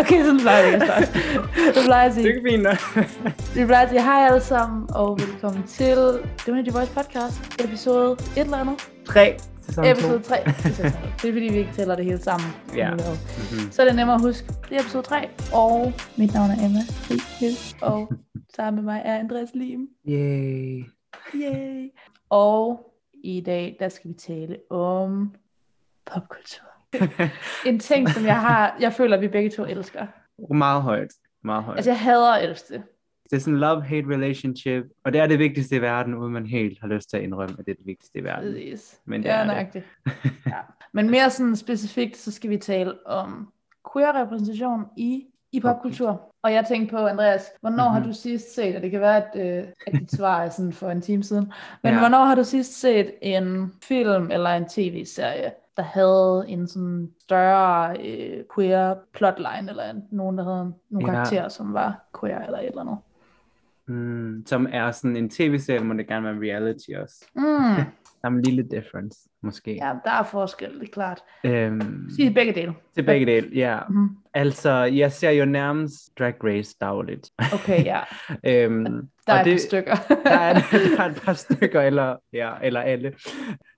Okay, sådan plejer jeg ikke at. Det plejer at Det sige. er fint nok. Vi plejer at sige hej alle sammen, og velkommen til Divinity Voice Podcast, episode 1 eller andet. 3. Sæson Episode 2. 3. Det er fordi, vi ikke tæller det hele sammen. Ja. Mm-hmm. Så er det nemmere at huske. Det er episode 3, og mit navn er Emma Friis, og sammen med mig er Andreas Lim. Yay. Yay! Og i dag, der skal vi tale om popkultur. En ting, som jeg har, jeg føler, at vi begge to elsker. Meget højt. Meget højt. Altså, jeg hader at elske det. Det er sådan en love-hate relationship, og det er det vigtigste i verden, uden man helt har lyst til at indrømme, at det er det vigtigste i verden. Præcis. Men det ja, er det. nøjagtigt. ja. Men mere sådan specifikt, så skal vi tale om queer repræsentation i, i popkultur. Og jeg tænkte på, Andreas, hvornår mm-hmm. har Mhm. du sidst set, og det kan være, at, øh, at dit svar er sådan for en time siden, men Ja. hvornår har du sidst set en film eller en tv-serie, der havde en sådan større øh, queer plotline, eller en, nogen, der havde nogle Ja. karakterer, som var queer eller et eller andet? Mm, som er sådan en tv-serie, må det gerne være en reality også. Mm. Der er en lille difference, måske. Ja, der er forskel, det er klart. Øhm, Sig begge dele. til begge dele, ja. Mhm. Altså, jeg ser jo nærmest Drag Race dagligt. Okay, ja. øhm, Der og er det, et par stykker. der, er, der er et par stykker, eller, ja, eller alle.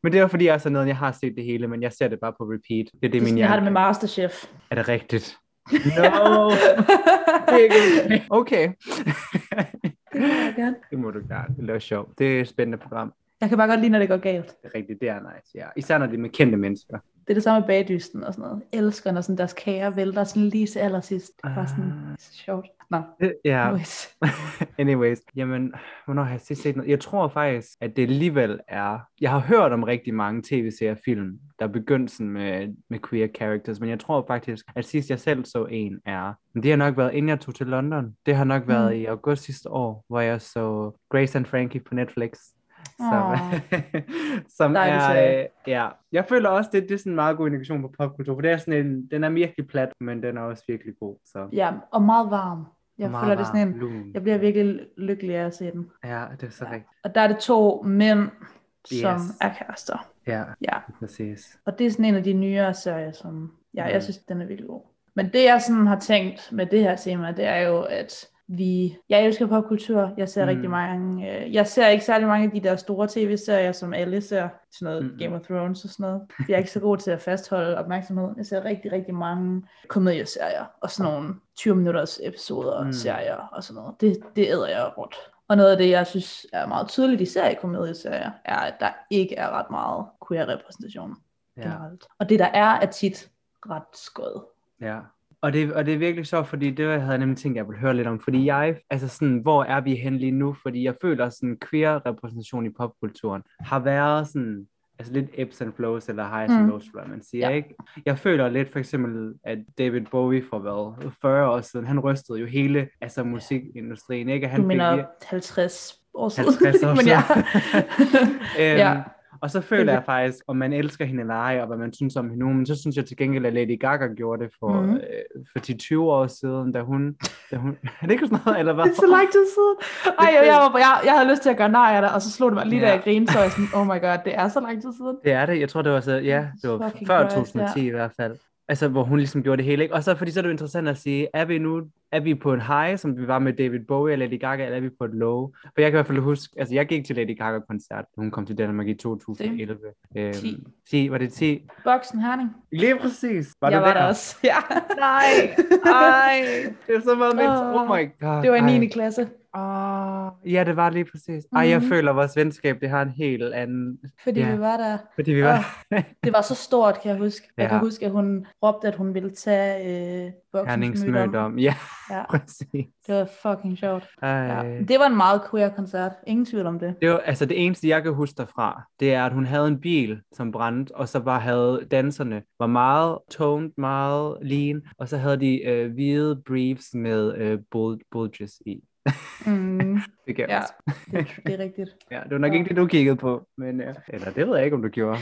Men det er fordi, jeg er sådan noget, jeg har set det hele, men jeg ser det bare på repeat. Det er det, Det min jeg har det med Masterchef. Er det rigtigt? No! okay. Det gerne. det må du gerne. Det er sjovt. Det er et spændende program. Jeg kan bare godt lide, når det går galt. Det er rigtigt. Det er nice, ja. Især når det er med kendte mennesker. Det er det samme med bagdysten og sådan noget. Jeg elsker, når sådan deres kager vælter sådan lige til allersidst. Det er bare sådan, er så sjovt. Nå, Ja, anyways. anyways. Jamen, hvornår har jeg sidst set noget? Jeg tror faktisk, at det alligevel er... Jeg har hørt om rigtig mange tv-serier film, der er begyndt sådan med, med queer characters, men jeg tror faktisk, at sidst jeg selv så en er... Men det har nok været, inden jeg tog til London. Det har nok været Mm. i august sidste år, hvor jeg så Grace and Frankie på Netflix. Som, Åh. som er, øh, ja, jeg føler også, det, det er sådan en meget god indikation på popkultur, for det er sådan en, den er virkelig plat, men den er også virkelig god, så. Ja, og meget varm. Jeg Meget føler, det er sådan en, lun. jeg bliver virkelig lykkelig af at se den. Ja, det er så rigtigt. Og der er det to mænd, som Yes. er kærester. Ja, Ja, præcis. og det er sådan en af de nyere serier, som ja, jeg Mm. synes, den er virkelig god. Men det, jeg sådan har tænkt med det her tema, det er jo, at vi... Jeg elsker popkultur. Jeg ser Mm. mm. rigtig mange... Øh, jeg ser ikke særlig mange af de der store tv-serier, som alle ser. Sådan noget Mm-mm. Game of Thrones og sådan noget. Jeg er ikke så god til at fastholde opmærksomhed. Jeg ser rigtig, rigtig mange komedieserier og sådan nogle 20 minutters episoder Mm. mm. serier og sådan noget. Det, det æder jeg rundt. Og noget af det, jeg synes er meget tydeligt i seriekomedieserier, er, at der ikke er ret meget queer repræsentation Ja, generelt. Og det der er, er tit ret skød. ja. Og det, og det er virkelig sjovt, fordi det havde jeg nemlig tænkt, jeg ville høre lidt om. Fordi jeg, altså sådan, hvor er vi hen lige nu? Fordi jeg føler sådan, queer repræsentation i popkulturen har været sådan, altså lidt ebbs and flows, eller highs and Mm. lows, hvad man siger, Ja. ikke? Jeg føler lidt for eksempel, at David Bowie for hvad, 40 år siden, han rystede jo hele, altså musikindustrien, ikke? Han Du mener vir- 50 år siden. 50 år Men ja. øhm, Ja. Og så føler jeg faktisk, om man elsker hende eller ej, og hvad man synes om hende nu, men så synes jeg til gengæld, at Lady Gaga gjorde det for, mm. øh, for 10-20 år siden, da hun, da hun er det ikke sådan noget, eller hvad? Det er så lang tid siden. Ej, jeg, jeg, var, jeg, jeg havde lyst til at gøre nej af det, og så slog det mig lige da Ja. jeg grinede, så jeg sådan, oh my god, det er så lang tid siden. Det er det, jeg tror det var så, ja, det var Fucking før Christ, 2010 i hvert fald. Altså, hvor hun ligesom gjorde det hele, ikke? Og så, fordi så er det jo interessant at sige, er vi nu, er vi på en high, som vi var med David Bowie og Lady Gaga, eller er vi på et low? For jeg kan i hvert fald huske, altså jeg gik til Lady Gaga-koncert, hun kom til Danmark i 2011. Øhm, 10. 10, var det 10? Boksen Herning. Lige præcis. Var jeg du var der? der også. Ja. Nej, ej, det er så meget mindst. Åh, Oh my god. Det var i ej. 9. klasse. Åh, ja, det var lige præcis. Ej, jeg Mhm. føler, at vores venskab, det har en helt anden... Fordi Ja. vi var der. Fordi vi var... Det var så stort, kan jeg huske. Jeg Ja. kan huske, at hun råbte, at hun ville tage øh, boksens Hernings mødom. mødom. Ja, Ja, præcis. det var fucking sjovt. Ej. Ja. Det var en meget queer koncert. Ingen tvivl om det. Det var, altså det eneste, jeg kan huske derfra, det er, at hun havde en bil, som brændte, og så bare havde danserne, var meget toned, meget lean, og så havde de øh, hvide briefs med øh, bulges i. Mm, Det kan ja, huske. det, det er rigtigt. Ja, det var nok Ja. ikke det, du kiggede på, men... Øh, eller det ved jeg ikke, om du gjorde.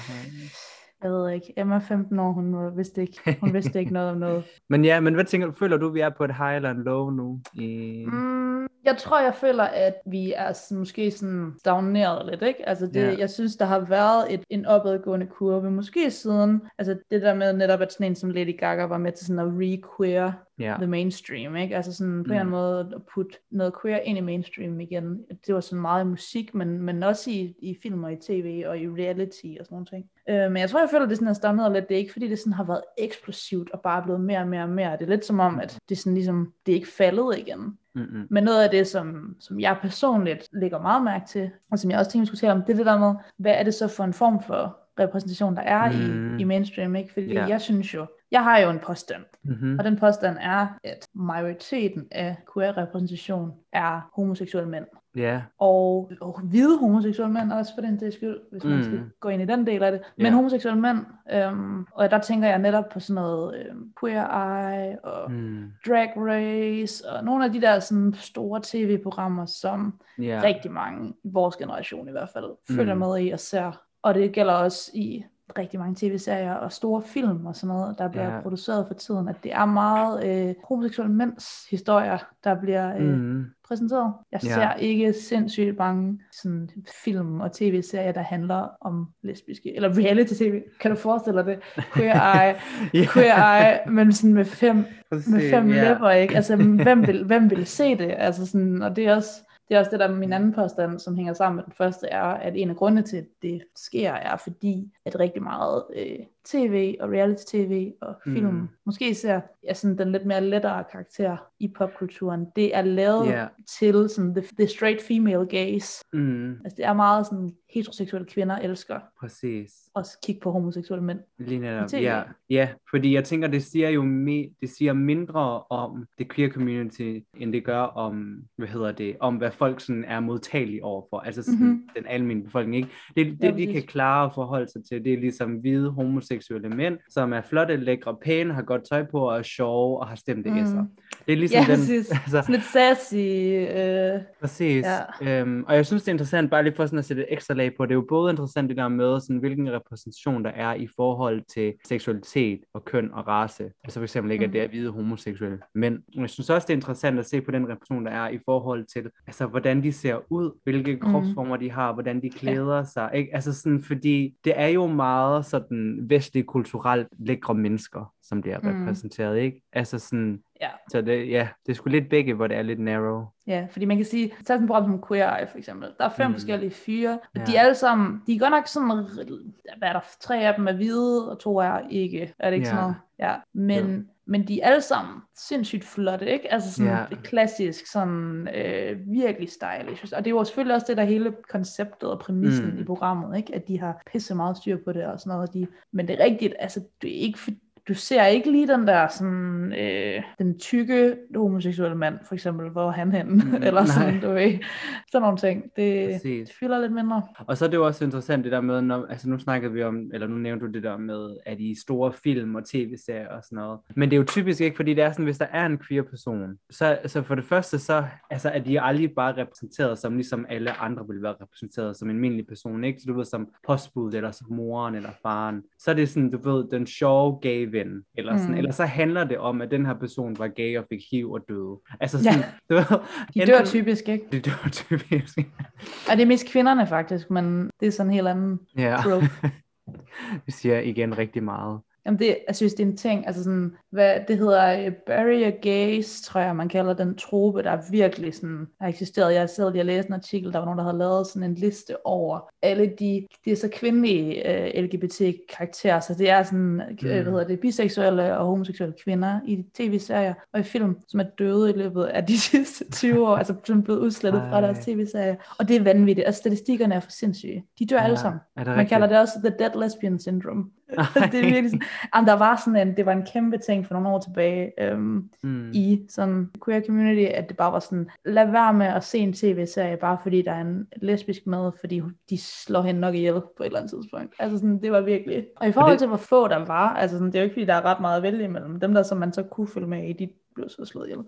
Jeg ved ikke. Emma er 15 år, hun vidste ikke, hun vidste ikke noget om noget. Men ja, men hvad tænker du, føler du, vi er på et high eller en low nu? I... Mm, jeg tror, jeg føler, at vi er sådan, måske sådan stagneret lidt, ikke? Altså det, Ja. jeg synes, der har været et, en opadgående kurve, måske siden, altså det der med netop, at sådan en som Lady Gaga var med til sådan at re-queer Ja. the mainstream, ikke? Altså sådan på en eller anden måde at putte noget queer ind i mainstream igen. Det var sådan meget i musik, men, men også i, i film og i tv og i reality og sådan nogle ting. Øh, men jeg tror, jeg føler, at det sådan er stået lidt. Det er ikke, fordi det sådan har været eksplosivt og bare blevet mere og mere og mere. Det er lidt som om, at det sådan ligesom, det er ikke faldet igen. Mm-mm. Men noget af det, som, som jeg personligt lægger meget mærke til, og som jeg også tænker, vi skulle tale om, det er det der med, hvad er det så for en form for repræsentation, der er Mm. i, i mainstream, ikke? Fordi Ja. jeg synes jo, jeg har jo en påstand, Mm-hmm. og den påstand er, at majoriteten af queer-repræsentation er homoseksuelle mænd. Ja, Og, og hvide homoseksuelle mænd også for den sags skyld, hvis man Mm. skal gå ind i den del af det. Men homoseksuelle mænd, øhm, og der tænker jeg netop på sådan noget øhm, Queer Eye og mm. Drag Race og nogle af de der sådan store tv-programmer, som ja. rigtig mange i vores generation i hvert fald følger Mm. med i og ser. Og det gælder også i rigtig mange tv-serier og store film og sådan noget, der bliver Ja. produceret for tiden, at det er meget øh, homoseksuelle mænds historier, der bliver øh, Mm. præsenteret. Jeg Ja. ser ikke sindssygt mange sådan, film og tv-serier, der handler om lesbiske, eller reality-tv. Kan du forestille dig det? Queer Eye, Ja. Queer Eye, men sådan med fem Præcis, med fem ja. læber, ikke? Altså, hvem vil, hvem vil se det? Altså sådan, og det er også det er også det der min anden påstand, som hænger sammen med den første, er, at en af grundene til, at det sker, er fordi, at rigtig meget øh, tv og reality-tv og film, Mm. mm. måske især ja, sådan den lidt mere lettere karakter i popkulturen, det er lavet Ja. til sådan the, the straight female gaze. Mm. Altså det er meget sådan, heteroseksuelle kvinder elsker Præcis. at kigge på homoseksuelle mænd. Lige netop, ja. Ja, fordi jeg tænker, det siger jo me, det siger mindre om det queer community, end det gør om, hvad hedder det, om hvad folk sådan er modtagelige overfor. Altså sådan Mhm. mm-hmm. den almindelige befolkning, ikke? Det, det Ja, de præcis. kan klare at forholde sig til, det er ligesom hvide homoseksuelle mænd, som er flotte, lækre, pæne, har godt tøj på og er sjove og har stemte mm. Mm. Det er ligesom Ja, den, præcis. altså, Sådan lidt sassy. Øh, Præcis. Ja. Øhm, og jeg synes, det er interessant, bare lige for sådan at sætte et ekstra lag på, det er jo både interessant det der med, sådan, hvilken repræsentation der er i forhold til seksualitet og køn og race. Altså for eksempel ikke, at det er hvide homoseksuelle mænd. Men jeg synes også, det er interessant at se på den repræsentation, der er i forhold til, altså hvordan de ser ud, hvilke kropsformer de har, hvordan de klæder sig. Ikke? Altså sådan, fordi det er jo meget sådan vestlig kulturelt lækre mennesker, som det er Mm. repræsenteret, ikke? Altså sådan, ja. så det, ja, det er sgu lidt begge, hvor det er lidt narrow. Ja, fordi man kan sige, tag sådan et program som Queer Eye for eksempel. Der er fem Mm. forskellige fyre, og Ja. de er alle sammen, de er godt nok sådan, hvad er der, tre af dem er hvide, og to er ikke. Er det ikke Ja. sådan noget? Ja, men, men de er alle sammen sindssygt flotte, ikke? Altså sådan Ja. klassisk, sådan øh, virkelig stylish. Og det er jo selvfølgelig også det der hele konceptet og præmissen Mm. i programmet, ikke? At de har pisse meget styr på det og sådan noget. De, men det er rigtigt, altså det er ikke du ser ikke lige den der sådan, øh, den tykke homoseksuelle mand, for eksempel, hvor han hen, Mm, eller sådan, nej. du ved, sådan nogle ting. Det, Præcis. det fylder lidt mindre. Og så er det jo også interessant det der med, når, altså nu snakkede vi om, eller nu nævnte du det der med, at i store film og tv-serier og sådan noget. Men det er jo typisk ikke, fordi det er sådan, hvis der er en queer person, så, så for det første, så altså, er de aldrig bare repræsenteret som ligesom alle andre ville være repræsenteret som en almindelig person, ikke? Så du ved, som postbud, eller som moren, eller faren. Så er det sådan, du ved, den sjove gay ven, eller sådan, mm. Eller så handler det om, at den her person var gay og fik hiv og døde. Altså sådan, du ved, De dør typisk, ikke? De dør typisk. Og det er mest kvinderne faktisk, men det er sådan en helt anden Ja. Vi siger igen rigtig meget. Jamen det, jeg synes, det er en ting, altså sådan, hvad det hedder, uh, barrier gaze, tror jeg, man kalder den trope, der virkelig sådan har eksisteret. Jeg selv lige læst en artikel, der var nogen, der havde lavet sådan en liste over alle de, det er så kvindelige uh, LGBT-karakterer, så det er sådan, mm. hvad hedder det, biseksuelle og homoseksuelle kvinder i tv-serier og i film, som er døde i løbet af de sidste 20 år, altså som blevet udslettet fra deres Ej. tv-serier. Og det er vanvittigt, altså statistikkerne er for sindssyge. De dør ja. alle sammen. Man kalder det også the dead lesbian syndrome. Det er virkelig sådan, jamen, der var sådan en, det var en kæmpe ting for nogle år tilbage øhm, Mm. i sådan queer community, at det bare var sådan, lad være med at se en tv-serie, bare fordi der er en lesbisk med, fordi de slår hende nok ihjel på et eller andet tidspunkt. Altså sådan, det var virkelig. Og i forhold det- til, hvor få der var, altså sådan, det er jo ikke, fordi der er ret meget at vælge imellem. Dem der, som man så kunne følge med i, de blev så slået ihjel.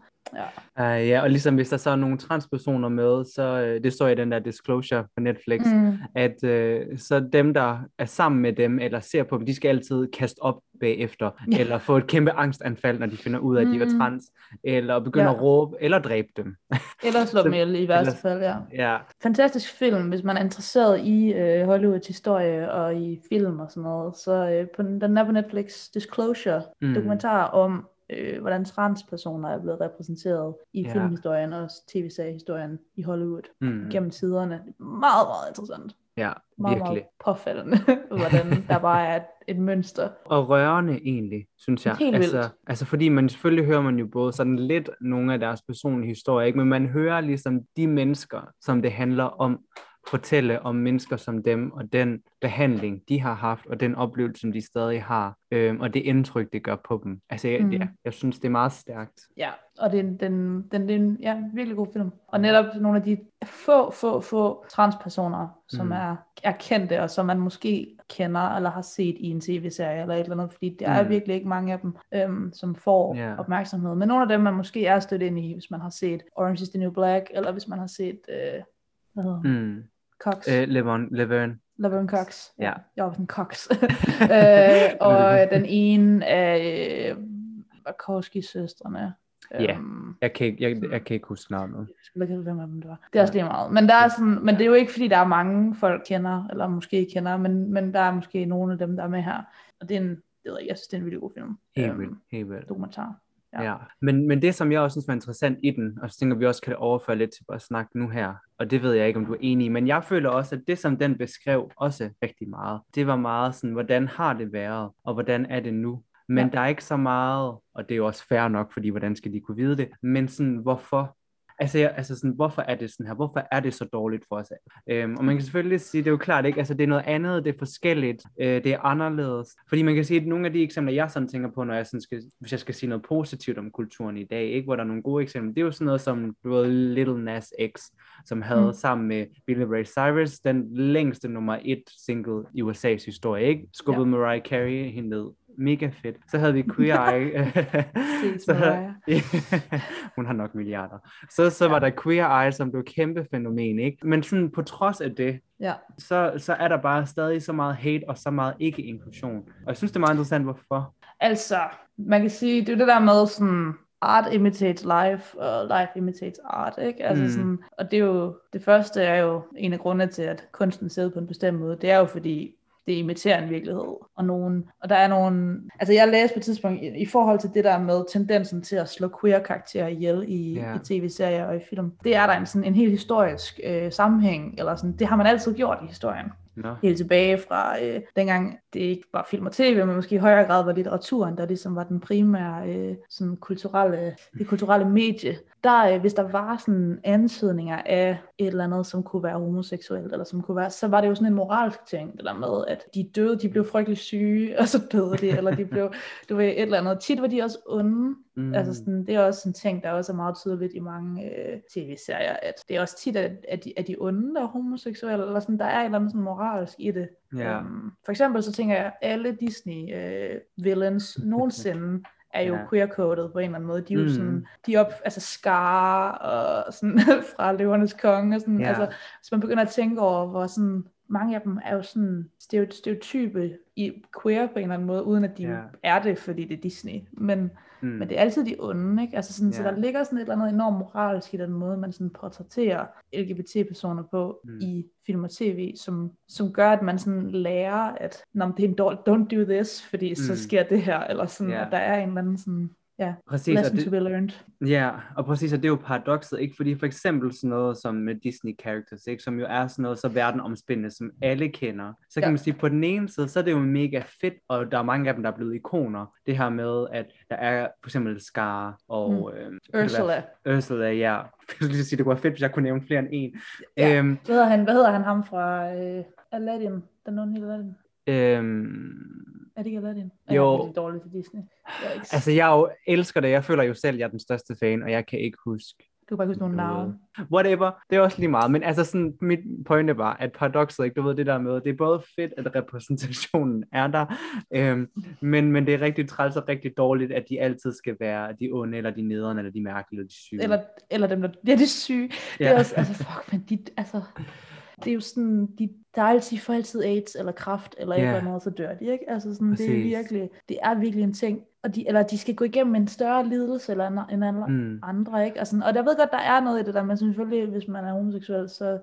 Ja. Uh, ja, og ligesom hvis der så er nogle transpersoner med, så uh, det står i den der disclosure på Netflix, mm. At uh, så dem, der er sammen med dem, eller ser på dem, de skal altid kaste op bagefter, Ja. eller få et kæmpe angstanfald, når de finder ud af, at de var Mm. trans, eller begynde Ja. at råbe, eller dræbe dem. Eller slå dem ihjel i værste eller- fald, ja. Ja, fantastisk film, hvis man er interesseret i øh, Hollywoods historie og i film og sådan noget. Så øh, på, den er på Netflix, Disclosure, mm. dokumentar om øh, hvordan transpersoner er blevet repræsenteret i Ja. filmhistorien og tv-seriehistorien i Hollywood Mm. gennem tiderne. Meget, meget interessant. Ja, Meget, virkelig. meget påfaldende, hvordan der bare er et, mønster. Og rørende egentlig, synes jeg. Helt vildt. altså, altså fordi man selvfølgelig hører man jo både sådan lidt nogle af deres personlige historier, ikke? men man hører ligesom de mennesker, som det handler om, fortælle om mennesker som dem, og den behandling, de har haft, og den oplevelse, som de stadig har, øhm, og det indtryk, det gør på dem. Altså, jeg, Mm. jeg, jeg synes, det er meget stærkt. Ja, og det er en, den, den, det er en ja, virkelig god film. Og netop nogle af de få, få, få transpersoner, som Mm. er, er kendte, og som man måske kender eller har set i en tv-serie eller et eller andet, fordi der er Mm. virkelig ikke mange af dem, øhm, som får Ja. opmærksomhed. Men nogle af dem, man måske er stødt ind i, hvis man har set Orange is the New Black, eller hvis man har set, øh, hvad hedder mm. Cox. Øh, Levon, Leverne. Laverne Cox. Ja. Jeg var sådan Cox. øh, og den ene af øh, Wachowski-søstrene. Ja. Øhm, Jeg kan, ikke, jeg, jeg kan ikke huske navnet. jeg skulle ikke hvem af dem det var. Det er også lige meget. Men, der er sådan, men det er jo ikke, fordi der er mange folk kender, eller måske kender, men, men der er måske nogle af dem, der er med her. Og det er en, det ved jeg, jeg synes, det er en virkelig god film. Helt Øhm, vildt, helt vildt. Dokumentar. Ja. Ja. Men, men det, som jeg også synes var interessant i den, og så tænker vi også kan overføre lidt til at snakke nu her, og det ved jeg ikke, om du er enig i, men jeg føler også, at det, som den beskrev også rigtig meget, det var meget sådan, hvordan har det været, og hvordan er det nu? Men ja. der er ikke så meget, og det er jo også fair nok, fordi hvordan skal de kunne vide det, men sådan, hvorfor Altså, jeg, altså sådan, hvorfor er det sådan her? Hvorfor er det så dårligt for os? Øhm, og man kan selvfølgelig sige, det er jo klart ikke, altså det er noget andet, det er forskelligt, øh, det er anderledes. Fordi man kan sige, at nogle af de eksempler, jeg sådan tænker på, når jeg sådan skal, hvis jeg skal sige noget positivt om kulturen i dag, ikke, hvor der er nogle gode eksempler, det er jo sådan noget som du ved, Little Nas X, som havde Mm. mm. sammen med Billy Ray Cyrus den længste nummer et single i USA's historie, ikke? Skubbede ja. Mariah Carey hende ned. Mega fedt. Så havde vi Queer Eye. Så, Mariah. hun har nok milliarder. Så, så var der Queer Eye, som blev kæmpe fænomen, ikke? Men sådan på trods af det, Ja. så, så er der bare stadig så meget hate og så meget ikke-inklusion. Og jeg synes, det er meget interessant, hvorfor. Altså, man kan sige, det er det der med sådan, art imitates life, og life imitates art, ikke? Altså Mm. sådan, og det er jo, det første er jo en af grundene til, at kunsten ser på en bestemt måde, det er jo fordi, det imiterer en virkelighed, og nogen, og der er nogen, altså jeg læste på et tidspunkt, i, i forhold til det der med tendensen til at slå queer-karakterer ihjel i, Ja. i tv-serier og i film, det er der en, sådan, en helt historisk øh, sammenhæng, eller sådan, det har man altid gjort i historien Nå. helt tilbage fra øh, dengang det ikke var film og tv, men måske i højere grad var litteraturen, der ligesom var den primære øh, sådan kulturelle, det kulturelle medie. Der, øh, hvis der var sådan antydninger af et eller andet, som kunne være homoseksuelt, eller som kunne være, så var det jo sådan en moralsk ting, det der med, at de døde, de blev frygtelig syge, og så døde de, eller de blev, du ved, et eller andet. Tit var de også onde, Mm. Altså sådan, det er også en ting, der også er meget tydeligt i mange øh, tv-serier, at det er også tit, at, at, de, at de onde, der er homoseksuelle, eller sådan, der er et eller andet sådan moralsk i det. Ja. Um, for eksempel så tænker jeg, at alle Disney øh, nogensinde er jo Ja. queer-coded på en eller anden måde. De er jo Mm. sådan, de op, altså Scar og sådan fra Løvernes Konge, og sådan, Ja. altså, hvis man begynder at tænke over, hvor sådan, mange af dem er jo sådan stereo- stereotype i queer på en eller anden måde, uden at de Ja. er det, fordi det er Disney. Men Mm. men det er altid de onde, ikke? Altså sådan, ja. Så der ligger sådan et eller andet enormt moralsk i den måde, man sådan portrætterer LGBT-personer på Mm. i film og tv, som, som gør, at man sådan lærer, at Nå, det er en dårlig, don't do this, fordi mm. så sker det her, eller sådan, Ja. at der er en eller anden sådan, ja, Præcis, lesson det, to be learned. Ja, og præcis, og det er jo paradokset, ikke? Fordi for eksempel sådan noget som med Disney characters, ikke? Som jo er sådan noget så verdenomspændende, som alle kender. Så kan Ja. man sige, på den ene side, så er det jo mega fedt, og der er mange af dem, der er blevet ikoner. Det her med, at der er for eksempel Scar og... Mm. Øh, Ursula. Ursula, ja. Jeg skulle lige sige, det kunne være fedt, hvis jeg kunne nævne flere end en. Ja. Øhm, Hvad hedder han, hvad hedder han ham fra øh, Aladdin? Den onde Aladdin? øhm, Er det ikke Aladdin? Jo. Jeg er dårlig til Disney. Jeg er ikke... altså, jeg jo elsker det. Jeg føler jo selv, at jeg er den største fan, og jeg kan ikke huske du kan bare huske nogle navne. whatever, det er også lige meget, men altså sådan, mit pointe var, at paradokset, ikke, du ved det der med, det er både fedt, at repræsentationen er der, øhm, men, men det er rigtig træls og rigtig dårligt, at de altid skal være de onde, eller de nederne, eller de mærkelige, eller de syge. Eller, eller dem, der ja, de er syge. Det Ja. er også, altså, fuck, men de, altså, det er jo sådan, de, der er altid for altid AIDS eller kraft eller Ja. et eller andet, så dør de, ikke? Altså sådan, det er Præcis. virkelig, det er virkelig en ting. Og de, eller de skal gå igennem en større lidelse eller en, en andre, Mm. andre, ikke? Og, sådan, og jeg ved godt, der er noget i det der, men selvfølgelig, hvis man er homoseksuel, så,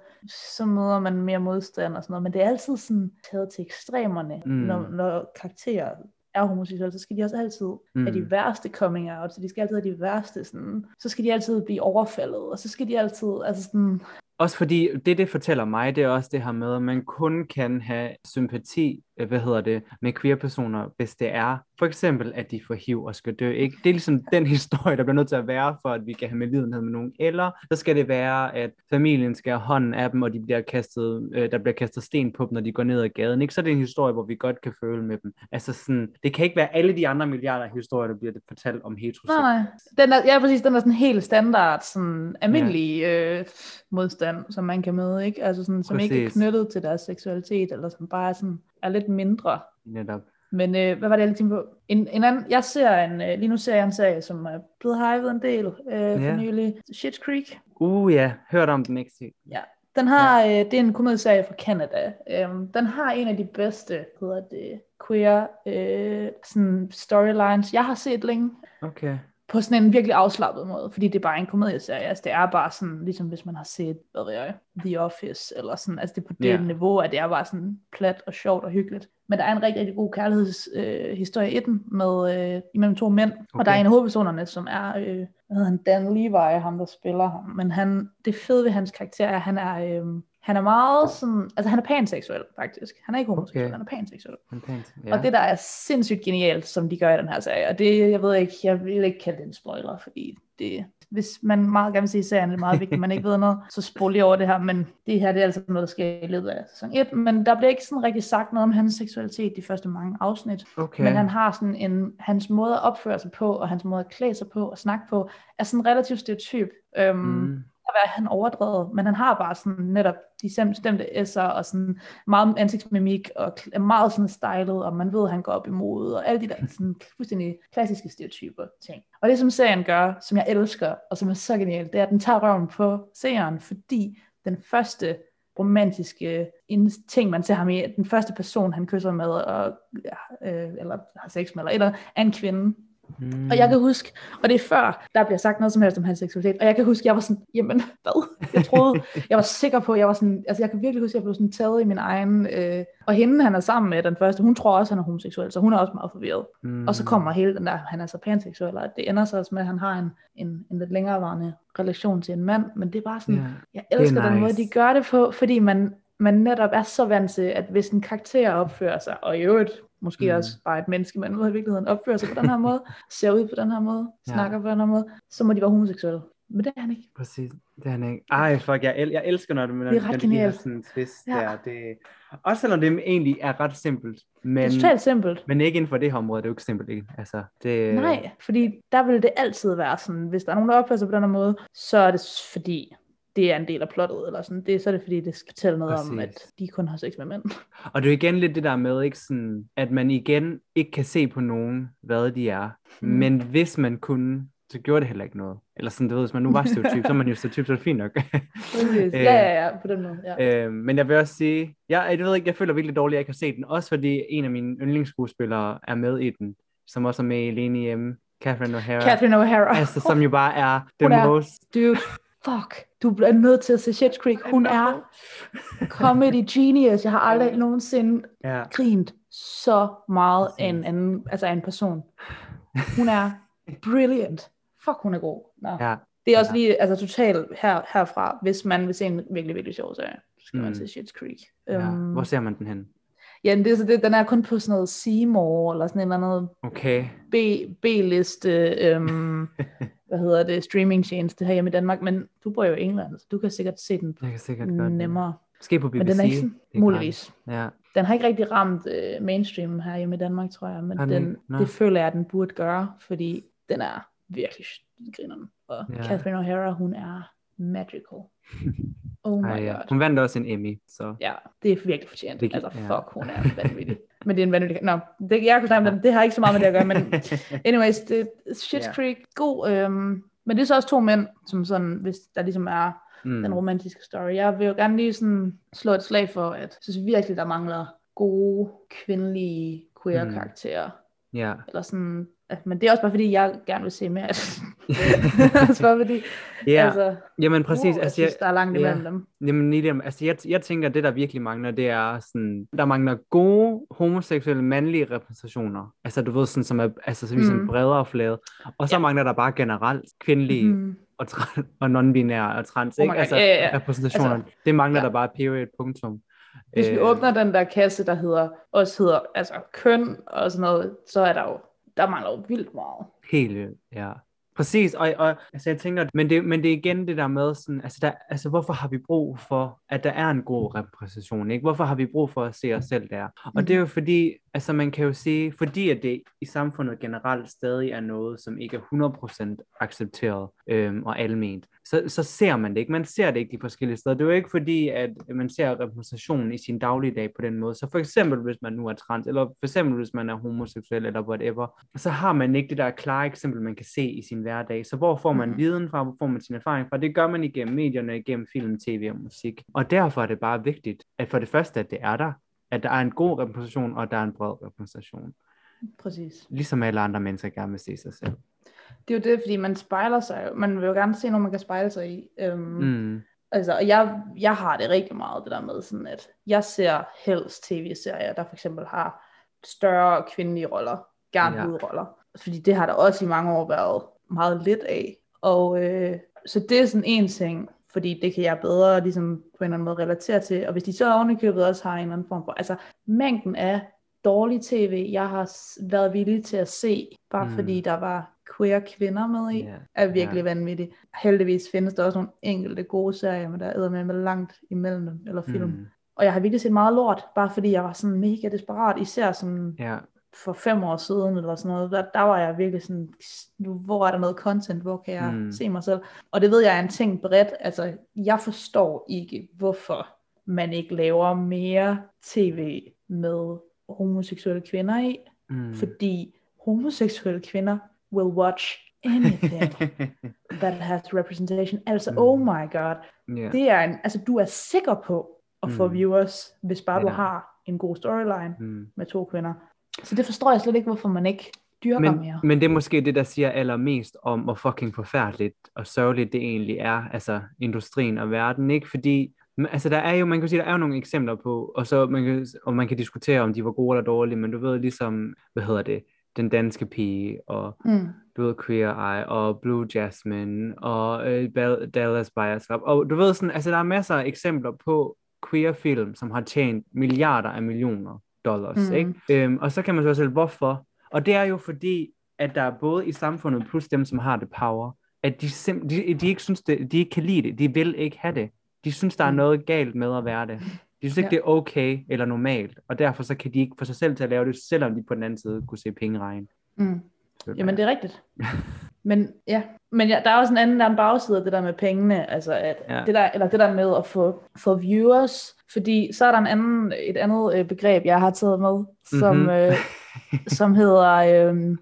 så møder man mere modstand og sådan noget, men det er altid sådan taget til ekstremerne, Mm. når, når karakterer er homoseksuelle, så skal de også altid mm. have de værste coming out, så de skal altid have de værste, sådan, så skal de altid blive overfaldet, og så skal de altid, altså sådan, også fordi det, det fortæller mig, det er også det her med, at man kun kan have sympati, hvad hedder det, med queer-personer, hvis det er for eksempel, at de får HIV og skal dø. Ikke? Det er ligesom den historie, der bliver nødt til at være, for at vi kan have medlidenhed med nogen. Eller så skal det være, at familien skal have hånden af dem, og de bliver kastet, øh, der bliver kastet sten på dem, når de går ned ad gaden. Ikke? Så er det en historie, hvor vi godt kan føle med dem. Altså sådan, det kan ikke være alle de andre milliarder af historier, der bliver fortalt om heteroseksuelle. Nej, nej. Den er, ja, præcis. Den er sådan helt standard, sådan almindelig ja. øh, modstand, som man kan møde. Ikke? Altså sådan, som præcis. ikke er knyttet til deres seksualitet, eller som bare er, sådan, er lidt mindre. Netop. Men øh, hvad var det, jeg lige tænkte på? En, en anden, jeg ser en, øh, lige nu ser jeg en serie, som er blevet hypet en del øh, for yeah. nylig. Shit's Creek. Uh ja, hørt om den ikke. Ja, den har, ja. øh, det er en komedieserie fra Canada. Um, den har en af de bedste, hedder det, queer øh, sådan storylines, jeg har set længe. Okay på sådan en virkelig afslappet måde, fordi det er bare en komedieserie. Altså, det er bare sådan, ligesom hvis man har set, hvad ved jeg, The Office, eller sådan, altså det er på det yeah. niveau, at det er bare sådan plat og sjovt og hyggeligt. Men der er en rigtig, rigtig god kærlighedshistorie øh, i den, med, øh, imellem to mænd, okay. og der er en af hovedpersonerne, som er, øh, hvad hedder han, Dan Levi, ham der spiller ham, men han, det fede ved hans karakter er, at han er, øh, han er meget sådan, altså han er panseksuel faktisk. Han er ikke homoseksuel, okay. han er panseksuel. Pans, ja. Og det der er sindssygt genialt, som de gør i den her serie, og det, jeg ved ikke, jeg vil ikke kalde det en spoiler, fordi det, hvis man meget gerne vil se serien, det er meget vigtigt, at man ikke ved noget, så spol lige over det her, men det her det er altså noget, der sker i løbet af sæson 1, men der bliver ikke sådan rigtig sagt noget om hans seksualitet de første mange afsnit, okay. men han har sådan en, hans måde at opføre sig på, og hans måde at klæde sig på og snakke på, er sådan relativt stereotyp. Øhm, mm være, at han overdrevet, men han har bare sådan netop de bestemte S'er, og sådan meget ansigtsmimik, og er meget sådan stylet, og man ved, at han går op imod, og alle de der sådan fuldstændig klassiske stereotyper ting. Og det, som serien gør, som jeg elsker, og som er så genialt, det er, at den tager røven på seeren, fordi den første romantiske ting, man ser ham i, den første person, han kysser med, og, ja, øh, eller har sex med, eller, eller er en kvinde, Mm. Og jeg kan huske, og det er før, der bliver sagt noget som helst om hans seksualitet, og jeg kan huske, jeg var sådan, jamen hvad? Jeg troede, jeg var sikker på, jeg var sådan, altså jeg kan virkelig huske, jeg blev sådan taget i min egen, øh, og hende han er sammen med, den første, hun tror også, han er homoseksuel, så hun er også meget forvirret. Mm. Og så kommer hele den der, han er så panseksuel, og det ender så også med, at han har en, en, en lidt længerevarende relation til en mand, men det er bare sådan, yeah. jeg elsker nice. den måde, de gør det på, fordi man, man netop er så vant til, at hvis en karakter opfører sig, og i øvrigt måske mm. også bare et menneske, man i virkeligheden opfører sig på den her måde, ser ud på den her måde, ja. snakker på den her måde, så må de være homoseksuelle. Men det er han ikke. Præcis, det er han ikke. Ej, fuck, jeg, el- jeg elsker, når det, når, det er ret når sådan en twist ja. der. Det, også selvom det egentlig er ret simpelt. Men, det er totalt simpelt. Men ikke inden for det her område, det er jo ikke simpelt. Ikke? Altså, det... Nej, fordi der vil det altid være sådan, hvis der er nogen, der opfører sig på den her måde, så er det fordi, det er en del af plottet, eller sådan. Det, så er det fordi, det skal fortælle noget Præcis. om, at de kun har sex med mænd. Og det er igen lidt det der med, ikke sådan, at man igen ikke kan se på nogen, hvad de er. Mm. Men hvis man kunne, så gjorde det heller ikke noget. Eller sådan, du ved, hvis man nu var stereotyp, så er man jo stereotyp, så er det fint nok. ja, ja, ja, på den måde, ja. Øh, men jeg vil også sige, jeg, jeg ved ikke, jeg føler virkelig dårligt, at jeg ikke har set den. Også fordi en af mine yndlingsskuespillere er med i den, som også er med i Lene Hjemme. Catherine O'Hara. Catherine O'Hara. Altså, som jo bare er the er, most... Dude, fuck, du bliver nødt til at se Shit's Creek. Hun er comedy genius. Jeg har aldrig nogensinde ja. grint så meget af en, en, altså en person. Hun er brilliant. Fuck, hun er god. Nå. Ja. Det er også ja. lige, altså totalt her, herfra, hvis man vil se en virkelig, virkelig sjov serie, så skal mm. man se Shit's Creek. Ja. Um, Hvor ser man den hen? Ja, det, så det, den er kun på sådan noget Seymour, eller sådan en eller andet okay. B, B-liste, øhm, hvad hedder det, streaming tjeneste her hjemme i Danmark, men du bor jo i England, så du kan sikkert se den Jeg kan sikkert nemmere. Måske på BBC. Men den er ikke sådan, muligvis. Ja. Den har ikke rigtig ramt uh, mainstream her hjemme i Danmark, tror jeg, men den, no. det føler jeg, at den burde gøre, fordi den er virkelig grineren. Og ja. Catherine O'Hara, hun er magical. Oh my Ej, ja. god. Hun vandt også en Emmy, så... Ja, det er virkelig fortjent. Det, altså, fuck, ja. hun er vanvittig. men det er en vanvittig... Nå, det, jeg kunne snakke om det, det har ikke så meget med det at gøre, men anyways, det, Shit's yeah. Creek, god, øhm, men det er så også to mænd, som sådan, hvis der ligesom er mm. den romantiske story. Jeg vil jo gerne lige sådan slå et slag for, at jeg synes virkelig, der mangler gode, kvindelige queer-karakterer. Ja. Eller sådan men det er også bare fordi, jeg gerne vil se mere. det er også bare fordi, Ja, altså, jamen præcis. wow, jeg altså, synes, der er langt ja. imellem dem. Jamen, Nidem, altså jeg, jeg tænker, at det, der virkelig mangler, det er sådan, der mangler gode homoseksuelle mandlige repræsentationer. Altså, du ved, sådan, som er altså, så vi sådan Mm. bredere flade. Og så Ja. mangler der bare generelt kvindelige Mm. og, og non-binære og trans, Oh ikke? Altså, ja, ja, ja. repræsentationer. Altså, det mangler ja. der bare period, punktum. Hvis vi Øh, åbner den der kasse, der hedder, også hedder altså køn og sådan noget, så er der jo, der mangler jo vildt meget. Helt vildt, ja. Præcis, og, og altså jeg tænker, men det, men det er igen det der med sådan, altså, der, altså hvorfor har vi brug for, at der er en god repræsentation, ikke? Hvorfor har vi brug for at se os selv der? Og det er jo fordi, altså man kan jo sige, fordi at det i samfundet generelt stadig er noget, som ikke er 100% accepteret øhm, og alment, så, så ser man det ikke. Man ser det ikke de forskellige steder. Det er jo ikke fordi, at man ser repræsentationen i sin dagligdag på den måde. Så for eksempel, hvis man nu er trans, eller for eksempel, hvis man er homoseksuel, eller whatever, så har man ikke det der klare eksempel, man kan se i sin hverdag. Så hvor får man Mhm. viden fra, hvor får man sin erfaring fra? Det gør man igennem medierne, igennem film, tv og musik. Og derfor er det bare vigtigt, at for det første, at det er der, at der er en god repræsentation, og der er en bred repræsentation. Præcis. Ligesom alle andre mennesker gerne vil se sig selv. Det er jo det, fordi man spejler sig. Man vil jo gerne se noget, man kan spejle sig i. Øhm, Mm. Altså, og jeg, jeg har det rigtig meget, det der med sådan, at jeg ser helst tv-serier, der for eksempel har større kvindelige roller, gerne Ja. hovedroller. Fordi det har der også i mange år været meget lidt af. Og øh, så det er sådan en ting, fordi det kan jeg bedre ligesom på en eller anden måde relatere til. Og hvis de så ovenikøbet også har en eller anden form for, altså mængden af dårlig tv, jeg har været villig til at se, bare Mm. fordi der var queer kvinder med i, Ja, er virkelig ja. vanvittigt. Heldigvis findes der også nogle enkelte gode serier, men der er med langt imellem dem, eller film. Mm. Og jeg har virkelig set meget lort, bare fordi jeg var sådan mega desperat, især sådan Ja, for fem år siden, eller sådan noget, der, der var jeg virkelig sådan, nu, hvor er der noget content, hvor kan jeg Mm. se mig selv? Og det ved jeg er en ting bredt, altså jeg forstår ikke, hvorfor man ikke laver mere tv med homoseksuelle kvinder i, mm. fordi homoseksuelle kvinder will watch anything that has representation. Altså, Mm. oh my god, ja. det er en, altså du er sikker på at få Mm. viewers, hvis bare Ja. du har en god storyline Mm. med to kvinder. Så det forstår jeg slet ikke, hvorfor man ikke dyrker Men, mere. men det er måske det, der siger allermest om, hvor fucking forfærdeligt og sørgeligt det egentlig er, altså industrien og verden, ikke? Fordi, altså der er jo, man kan sige, der er jo nogle eksempler på, og så man kan, og man kan diskutere, om de var gode eller dårlige, men du ved ligesom, hvad hedder det, den danske pige, og Mm. du ved Queer Eye, og Blue Jasmine, og øh, Dallas Buyers Club, og du ved sådan, altså der er masser af eksempler på queer film, som har tjent milliarder af millioner dollars, Mhm. ikke? Øhm, og så kan man sig selv, hvorfor? Og det er jo fordi, at der er både i samfundet, plus dem, som har det power, at de, sim- de, de ikke synes det, de ikke kan lide det, de vil ikke have det. De synes, der er Mm. noget galt med at være det. De synes ikke, Ja. det er okay eller normalt, og derfor så kan de ikke få sig selv til at lave det, selvom de på den anden side kunne se penge regne. Mm. Jamen det er rigtigt. Men ja, men ja, der er også en anden, der er en bagside af det der med pengene, altså at Ja. det der, eller det der med at få, få viewers, fordi så er der en anden, et andet øh, begreb, jeg har taget med, som, Mhm. mm-hmm. øh, som hedder øh,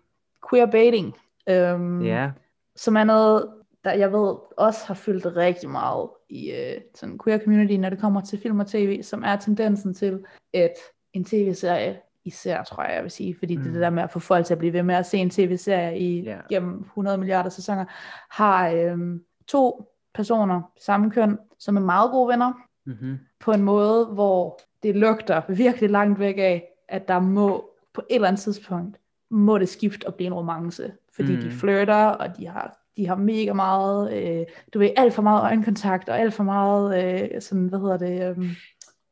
queerbaiting, øh, Ja, som er noget, der jeg ved også har fyldt rigtig meget i øh, sådan queer community, når det kommer til film og tv, som er tendensen til, at en tv-serie, især tror jeg, jeg vil sige, fordi mm. det det der med at få folk til at blive ved med at se en tv-serie i Ja. gennem 100 milliarder sæsoner, har øh, to personer, samme køn, som er meget gode venner, mm-hmm. på en måde, hvor det lugter virkelig langt væk af, at der må på et eller andet tidspunkt, må det skifte og blive en romance. Fordi mm. de flirter, og de har, de har mega meget, øh, du ved, alt for meget øjenkontakt, og alt for meget, øh, sådan, hvad hedder det, øh,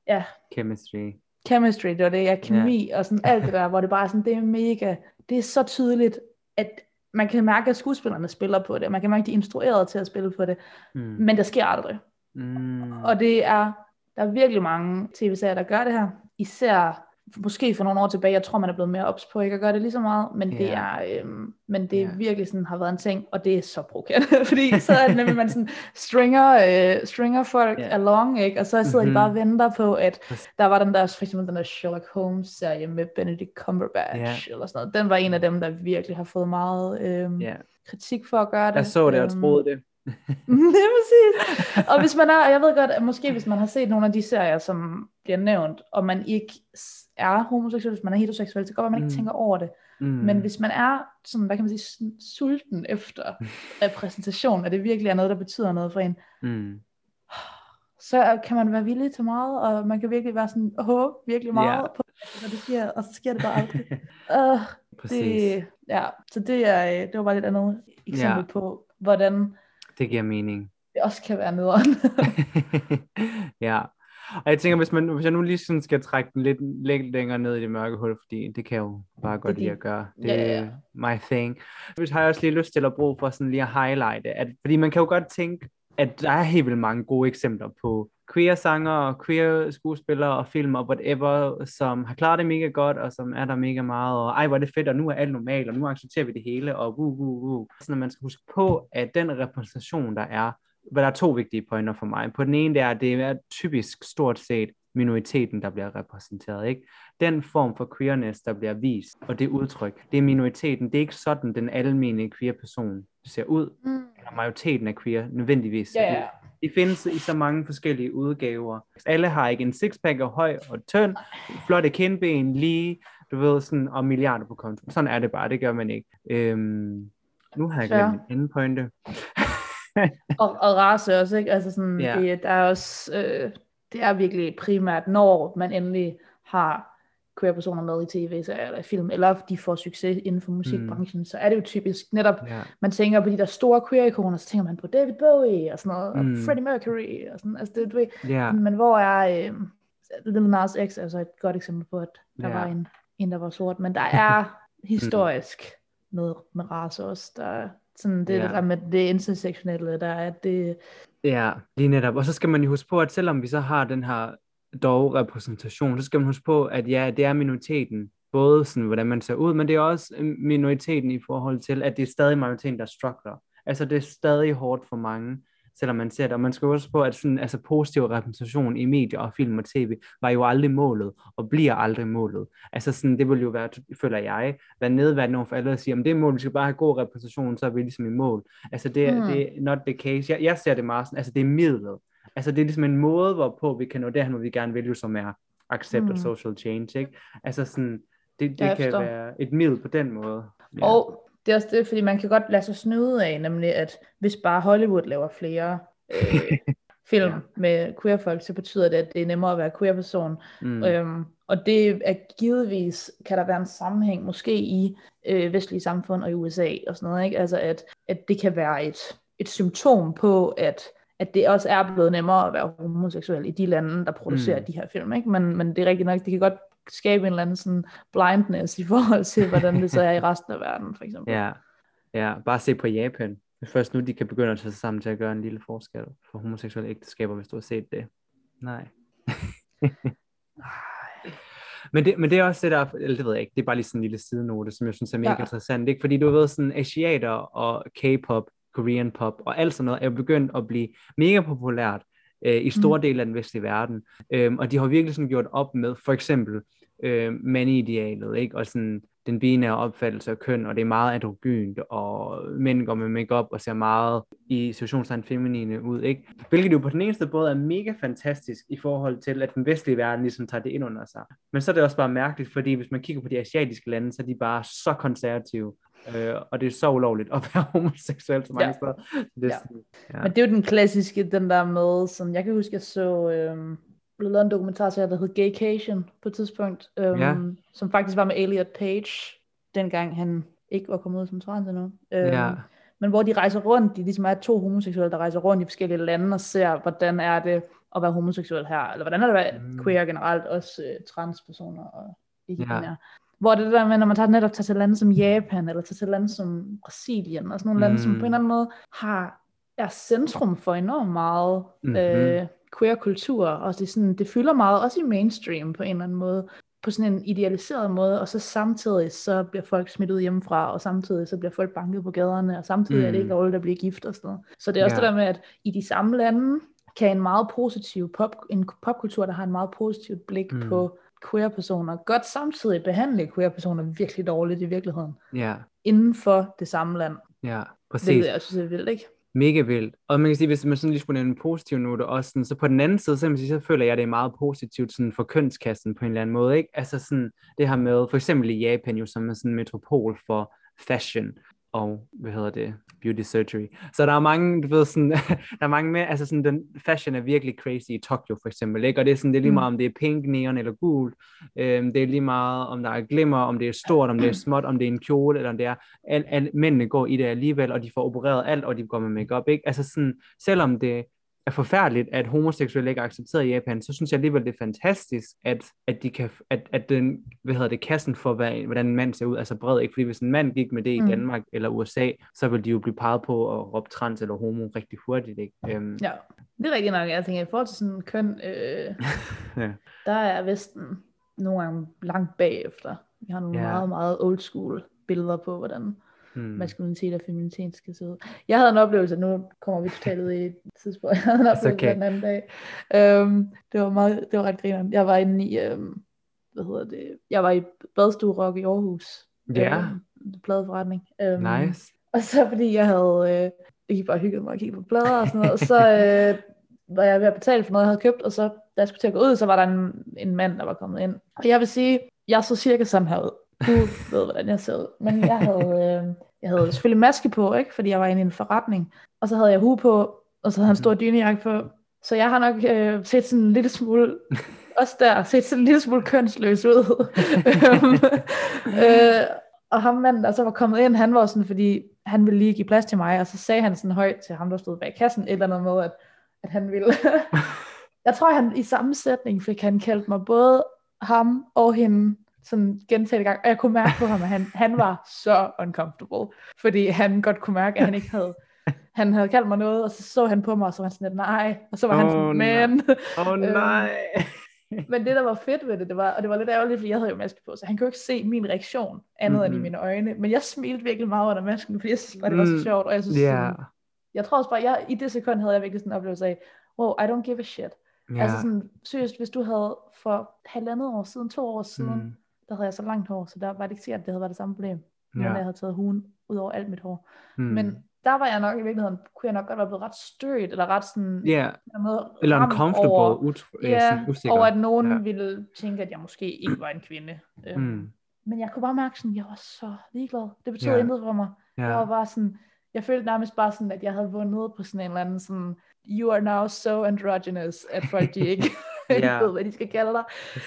ja, chemistry. Chemistry, det var det, ja, kemi, og sådan alt det der, hvor det bare er sådan, det er mega, det er så tydeligt, at man kan mærke, at skuespillerne spiller på det, man kan mærke, at de er instrueret til at spille på det, Mm. men det sker aldrig. Mm. Og det er, der er virkelig mange tv-serier, der gør det her. Især måske for nogle år tilbage, jeg tror, man er blevet mere ops på ikke at gøre det lige så meget, men det Ja. er, øhm, men det Ja. virkelig sådan har været en ting, og det er så provokerende, fordi så er det nemlig, man sådan stringer, øh, stringer folk Ja. along, ikke? og så sidder Mhm. de bare og venter på, at der var den der, for eksempel den der Sherlock Holmes-serie med Benedict Cumberbatch, eller sådan noget. Den var en af dem, der virkelig har fået meget øhm, Ja, kritik for at gøre det. jeg så det og Øhm, troede det. det er præcis. Og hvis man er, jeg ved godt, at måske hvis man har set nogle af de serier, som bliver nævnt, og man ikke er homoseksuel, hvis man er heteroseksuel, så går man ikke Mm. tænker over det. Mm. Men hvis man er sådan, hvad kan man sige, sulten efter repræsentation, at det virkelig er noget, der betyder noget for en, mm. så kan man være villig til meget, og man kan virkelig være sådan, åh, virkelig meget yeah. på det, det sker, og så sker det bare aldrig. uh, Præcis. Det, ja, så det, er, det var bare et andet eksempel yeah. på, hvordan det giver mening. Det også kan være nederen. ja, og jeg tænker, hvis, man, hvis jeg nu lige sådan skal trække den lidt, lidt længere ned i det mørke hul, fordi det kan jeg jo bare godt lide at gøre. Det er ja, ja. my thing. Hvis har jeg også lige lyst til at bruge for sådan lige at highlighte, at, fordi man kan jo godt tænke, at der er helt vildt mange gode eksempler på queer sanger queer skuespillere og film og whatever, som har klaret det mega godt, og som er der mega meget, og ej, hvor er det fedt, og nu er alt normalt, og nu accepterer vi det hele, og woo, woo, woo. Så når man skal huske på, at den repræsentation, der er, hvad der er to vigtige pointer for mig. På den ene, det er, at det er typisk stort set minoriteten, der bliver repræsenteret. Ikke? Den form for queerness, der bliver vist, og det udtryk, det er minoriteten. Det er ikke sådan, den almindelige queer person ser ud, mm. eller majoriteten af queer nødvendigvis. Ja, ja. De findes i så mange forskellige udgaver. Alle har ikke en sixpack og høj og tynd, flotte kindben, lige, du ved, sådan, og milliarder på konto. Sådan er det bare, det gør man ikke. Øhm, nu har jeg glemt en anden pointe. og, og race også, ikke? Altså sådan, yeah. det, der er også, øh, det er virkelig primært, når man endelig har queer-personer med i tv-serier eller film, eller de får succes inden for musikbranchen, mm. så er det jo typisk netop, yeah. man tænker på de der store queer-ikoner, så tænker man på David Bowie og sådan noget, mm. og Freddie Mercury og sådan, altså det, du ved, yeah. men hvor er, øh, Little Nas X er så et godt eksempel på, at der yeah. var en, en, der var sort, men der er historisk noget med race også, der, sådan det ja. der med det intersektionelle, der er det... Ja, lige netop. Og så skal man jo huske på, at selvom vi så har den her dog repræsentation, så skal man huske på, at ja, det er minoriteten, både sådan, hvordan man ser ud, men det er også minoriteten i forhold til, at det er stadig majoriteten, der struggler. Altså det er stadig hårdt for mange selvom man ser det. Og man skal også på, at sådan, altså positiv repræsentation i medier og film og tv var jo aldrig målet, og bliver aldrig målet. Altså sådan, det vil jo være, føler jeg, være nedværende over for alle at sige, om det er mål, vi skal bare have god repræsentation, så er vi ligesom i mål. Altså det, mm. det er not the case. Jeg, jeg ser det meget sådan, altså det er midlet. Altså det er ligesom en måde, hvorpå vi kan nå derhen, hvor vi gerne vil, som er accept mm. social change, ikke? Altså sådan, det, det kan være et middel på den måde. Ja. Og det er også det, fordi man kan godt lade sig snyde af, nemlig at hvis bare Hollywood laver flere øh, film ja. med queer folk, så betyder det, at det er nemmere at være queer person. Mm. Øhm, og det er givetvis, kan der være en sammenhæng, måske i øh, vestlige samfund og i USA og sådan noget, ikke? Altså at, at det kan være et, et symptom på, at at det også er blevet nemmere at være homoseksuel i de lande, der producerer mm. de her film. Ikke? Men, men det er rigtigt nok, det kan godt skabe en eller anden sådan blindness i forhold til, hvordan det så er i resten af verden, for eksempel. Ja, ja bare se på Japan. Først nu, de kan begynde at tage sig sammen til at gøre en lille forskel for homoseksuelle ægteskaber, hvis du har set det. Nej. men, det, men det er også det der, eller det ved jeg ikke, det er bare lige sådan en lille sidenote, som jeg synes er mega ja. interessant, ikke? fordi du ved sådan asiater og K-pop, Korean pop og alt sådan noget, er begyndt at blive mega populært, øh, i store mm. dele af den vestlige verden. Øhm, og de har virkelig sådan gjort op med for eksempel øh, mandidealet, ikke? og sådan den binære opfattelse af køn, og det er meget androgynt, og mænd går med makeup og ser meget i situationstegn feminine ud, ikke? Hvilket jo på den eneste måde er mega fantastisk i forhold til, at den vestlige verden ligesom tager det ind under sig. Men så er det også bare mærkeligt, fordi hvis man kigger på de asiatiske lande, så er de bare så konservative, øh, og det er så ulovligt at være homoseksuel så mange ja. steder. Det er ja. Sådan, ja. Men det er jo den klassiske, den der med, som jeg kan huske, jeg så... Øh blev lavet en dokumentarserie, der hed Gaycation på et tidspunkt, øhm, ja. som faktisk var med Elliot Page, dengang han ikke var kommet ud som trans endnu. Øhm, ja. Men hvor de rejser rundt, de ligesom er to homoseksuelle, der rejser rundt i forskellige lande og ser, hvordan er det at være homoseksuel her, eller hvordan er det at være mm. queer generelt, også øh, transpersoner og ikke ja. Hvor det der med, når man tager, netop tager til lande som Japan, eller tager til lande som Brasilien, og sådan nogle mm. lande, som på en eller anden måde har, er centrum for enormt meget mm-hmm. øh, queer kultur, og det, sådan, det fylder meget, også i mainstream på en eller anden måde, på sådan en idealiseret måde, og så samtidig så bliver folk smidt ud hjemmefra, og samtidig så bliver folk banket på gaderne, og samtidig mm. er det ikke mm. lovligt at blive gift og sådan noget. Så det er også ja. det der med, at i de samme lande, kan en meget positiv pop, en popkultur, der har en meget positivt blik mm. på queer-personer, godt samtidig behandle queer-personer virkelig dårligt i virkeligheden. Ja. Inden for det samme land. Ja, præcis. Det jeg synes er vildt, ikke? mega vildt. Og man kan sige, hvis man sådan lige skulle nævne en positiv note også, sådan, så på den anden side, så, man sige, så føler jeg, at det er meget positivt sådan for kønskassen på en eller anden måde. Ikke? Altså sådan det her med, for eksempel i Japan jo, som er sådan en metropol for fashion, og hvad hedder det, beauty surgery. Så der er mange, du ved sådan, der er mange med, altså sådan den fashion er virkelig crazy i Tokyo for eksempel, ikke? Og det er sådan, det er lige mm. meget om det er pink, neon eller gul. Øhm, det er lige meget om der er glimmer, om det er stort, om det er småt, om det er en kjole, eller om det er, al, al, mændene går i det alligevel, og de får opereret alt, og de går med makeup, ikke? Altså sådan, selvom det er forfærdeligt, at homoseksuelle ikke er accepteret i Japan, så synes jeg alligevel, det er fantastisk, at, at, de kan, at, at den, hvad hedder det, kassen for, hvad, hvordan en mand ser ud, altså bred, ikke? Fordi hvis en mand gik med det i mm. Danmark eller USA, så ville de jo blive peget på at råbe trans eller homo rigtig hurtigt, ikke? Um, ja, det er rigtigt nok. Jeg tænker, i forhold til sådan køn, øh, ja. der er Vesten nogle gange langt bagefter. Vi har nogle ja. meget, meget old school billeder på, hvordan hmm. maskulinitet og feminitet skal se ud. Jeg havde en oplevelse, nu kommer vi totalt ud i et tidspunkt, jeg havde en oplevelse okay. den anden dag. Um, det var meget, det var ret grinerende. Jeg var inde i, um, hvad hedder det, jeg var i Badstue Rock i Aarhus. Ja. Yeah. Um, pladeforretning. Um, nice. Og så fordi jeg havde, øh, jeg gik bare hygget mig og kigge på plader og sådan noget, og så øh, var jeg ved at betale for noget, jeg havde købt, og så da jeg skulle til at gå ud, så var der en, en mand, der var kommet ind. Og jeg vil sige, jeg så cirka sådan her ud. Du ved, hvordan jeg ser ud. Men jeg havde, øh, jeg havde selvfølgelig maske på, ikke? fordi jeg var inde i en forretning. Og så havde jeg hue på, og så havde han en stor mhm. dynejakke på. Så jeg har nok øh, set sådan en lille smule, også der, set sådan en lille smule kønsløs ud. øh, og ham manden, der så var kommet ind, han var sådan, fordi han ville lige give plads til mig, og så sagde han sådan højt til ham, der stod bag kassen, et eller andet med, at, at han ville. jeg tror, han i samme sætning fik han kaldt mig både ham og hende sådan gentagende gang, og jeg kunne mærke på ham, at han, han var så uncomfortable, fordi han godt kunne mærke, at han ikke havde, han havde kaldt mig noget, og så så han på mig, og så var han sådan lidt, nej, og så var oh, han sådan, men. Åh oh, nej. men det, der var fedt ved det, det var, og det var lidt ærgerligt, fordi jeg havde jo maske på, så han kunne ikke se min reaktion andet mm-hmm. end i mine øjne, men jeg smilte virkelig meget under masken, fordi jeg synes bare, det var så mm, sjovt, og jeg synes, yeah. sådan, jeg tror også bare, jeg, i det sekund havde jeg virkelig sådan en oplevelse af, wow, I don't give a shit. Yeah. Altså sådan, seriøst, hvis du havde for halvandet år siden, to år siden, mm der havde jeg så langt hår, så der var det ikke sikkert, at det havde været det samme problem, ja. når jeg havde taget huen ud over alt mit hår. Hmm. Men der var jeg nok i virkeligheden, kunne jeg nok godt være blevet ret stødt, eller ret sådan... Yeah. eller uncomfortable, over, ut- ja, usikker. over at nogen ja. ville tænke, at jeg måske ikke var en kvinde. Mm. Men jeg kunne bare mærke sådan, jeg var så ligeglad. Det betød yeah. intet for mig. Yeah. Jeg var bare sådan, jeg følte nærmest bare sådan, at jeg havde vundet på sådan en eller anden sådan, you are now so androgynous, at folk de ikke ja. ved, hvad de skal kalde dig.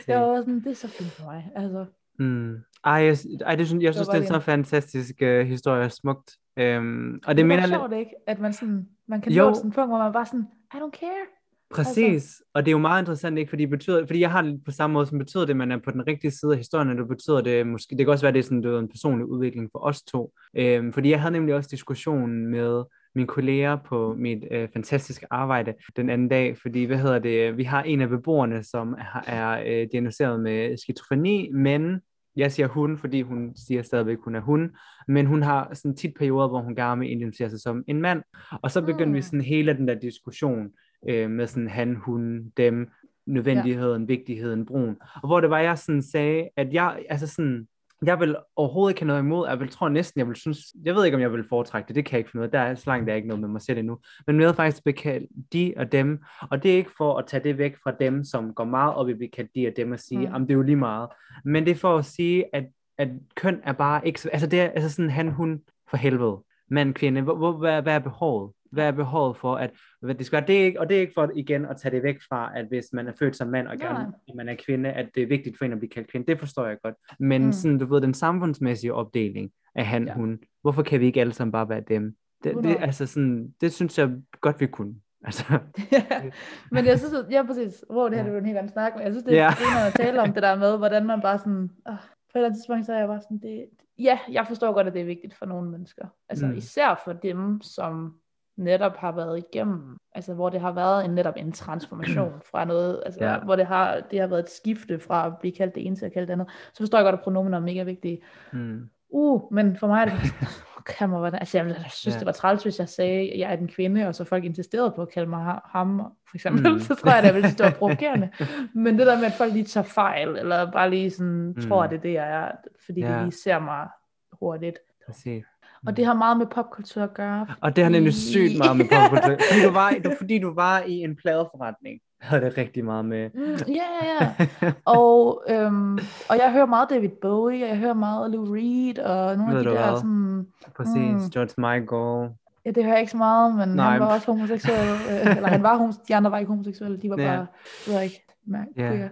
Jeg var sådan, det er så fint for mig. Altså. Mm. Ej, jeg, ej, det synes, jeg synes, det, det er så fantastisk uh, historie, smukt. Um, og det, det lidt... sjovt, ikke? At man, sådan, man kan jo. nå sådan en punkt, hvor man bare sådan, I don't care. Præcis, altså. og det er jo meget interessant, ikke? Fordi, betyder, fordi jeg har det på samme måde, som betyder det, at man er på den rigtige side af historien, og det betyder det måske, det kan også være, det er sådan, det er en personlig udvikling for os to. Um, fordi jeg havde nemlig også diskussionen med mine kolleger på mit øh, fantastiske arbejde den anden dag, fordi, hvad hedder det, vi har en af beboerne, som er, er øh, diagnosticeret med skizofreni, men jeg siger hun, fordi hun siger stadigvæk, at hun er hun, men hun har sådan tit perioder, hvor hun gerne vil identificere sig som en mand, og så begyndte mm. vi sådan hele den der diskussion øh, med sådan han, hun, dem, nødvendigheden, ja. vigtigheden, brun, og hvor det var, jeg sådan sagde, at jeg, altså sådan, jeg vil overhovedet ikke have noget imod, jeg vil tror næsten, jeg vil synes, jeg ved ikke, om jeg vil foretrække det, det kan jeg ikke finde ud af, der er så langt, der er ikke noget med mig selv endnu, men med faktisk at kaldt de og dem, og det er ikke for at tage det væk fra dem, som går meget op i kaldt de og dem og sige, mm. det er jo lige meget, men det er for at sige, at, at køn er bare ikke, altså det er altså sådan han, hun, for helvede, mand, kvinde, hvor, hvor, hvad, hvad er behovet? Hvad er behovet for, at hvad det skal være? Det er ikke, og det er ikke for igen at tage det væk fra, at hvis man er født som mand, og gerne, at man er kvinde, at det er vigtigt for en at blive kaldt kvinde. Det forstår jeg godt. Men mm. sådan, du ved, den samfundsmæssige opdeling af han, ja. hun, hvorfor kan vi ikke alle sammen bare være dem? Det, det, altså sådan, det synes jeg godt, vi kunne. Altså. ja, men jeg synes, ja præcis, wow, det her ja. er en helt anden snak, men jeg synes, det er ja. at tale om det der med, hvordan man bare sådan, oh, på et eller andet tidspunkt, så er jeg bare sådan, det, ja, jeg forstår godt, at det er vigtigt for nogle mennesker. Altså mm. især for dem, som netop har været igennem, altså hvor det har været en netop en transformation fra noget, altså ja. hvor det har, det har været et skifte fra at blive kaldt det ene til at kalde det andet, så forstår jeg godt, at pronomen er mega vigtige. Mm. Uh, men for mig er det kan man, altså jeg, synes, ja. det var træls, hvis jeg sagde, at jeg er en kvinde, og så folk insisterede på at kalde mig ham, for eksempel, mm. så tror jeg, det ville stå provokerende. Men det der med, at folk lige tager fejl, eller bare lige sådan, mm. tror, at det er det, jeg er, fordi ja. de lige ser mig hurtigt. Præcis. Og det har meget med popkultur at gøre. Og det har nemlig fordi- sygt meget med popkultur. Fordi du var, du, fordi du var i en pladeforretning, havde det rigtig meget med. Mm, Ja, ja, ja. Og, øhm, og jeg hører meget David Bowie, og jeg hører meget Lou Reed, og nogle Ved af de der hvad? sådan... Præcis, Mm. George Michael. Ja, det hører jeg ikke så meget, men Nej. han var også homoseksuel. øh, eller han var homoseksuel, de andre var ikke homoseksuelle, de var Ja. bare, jeg ved ikke, mærke, Ja. queer.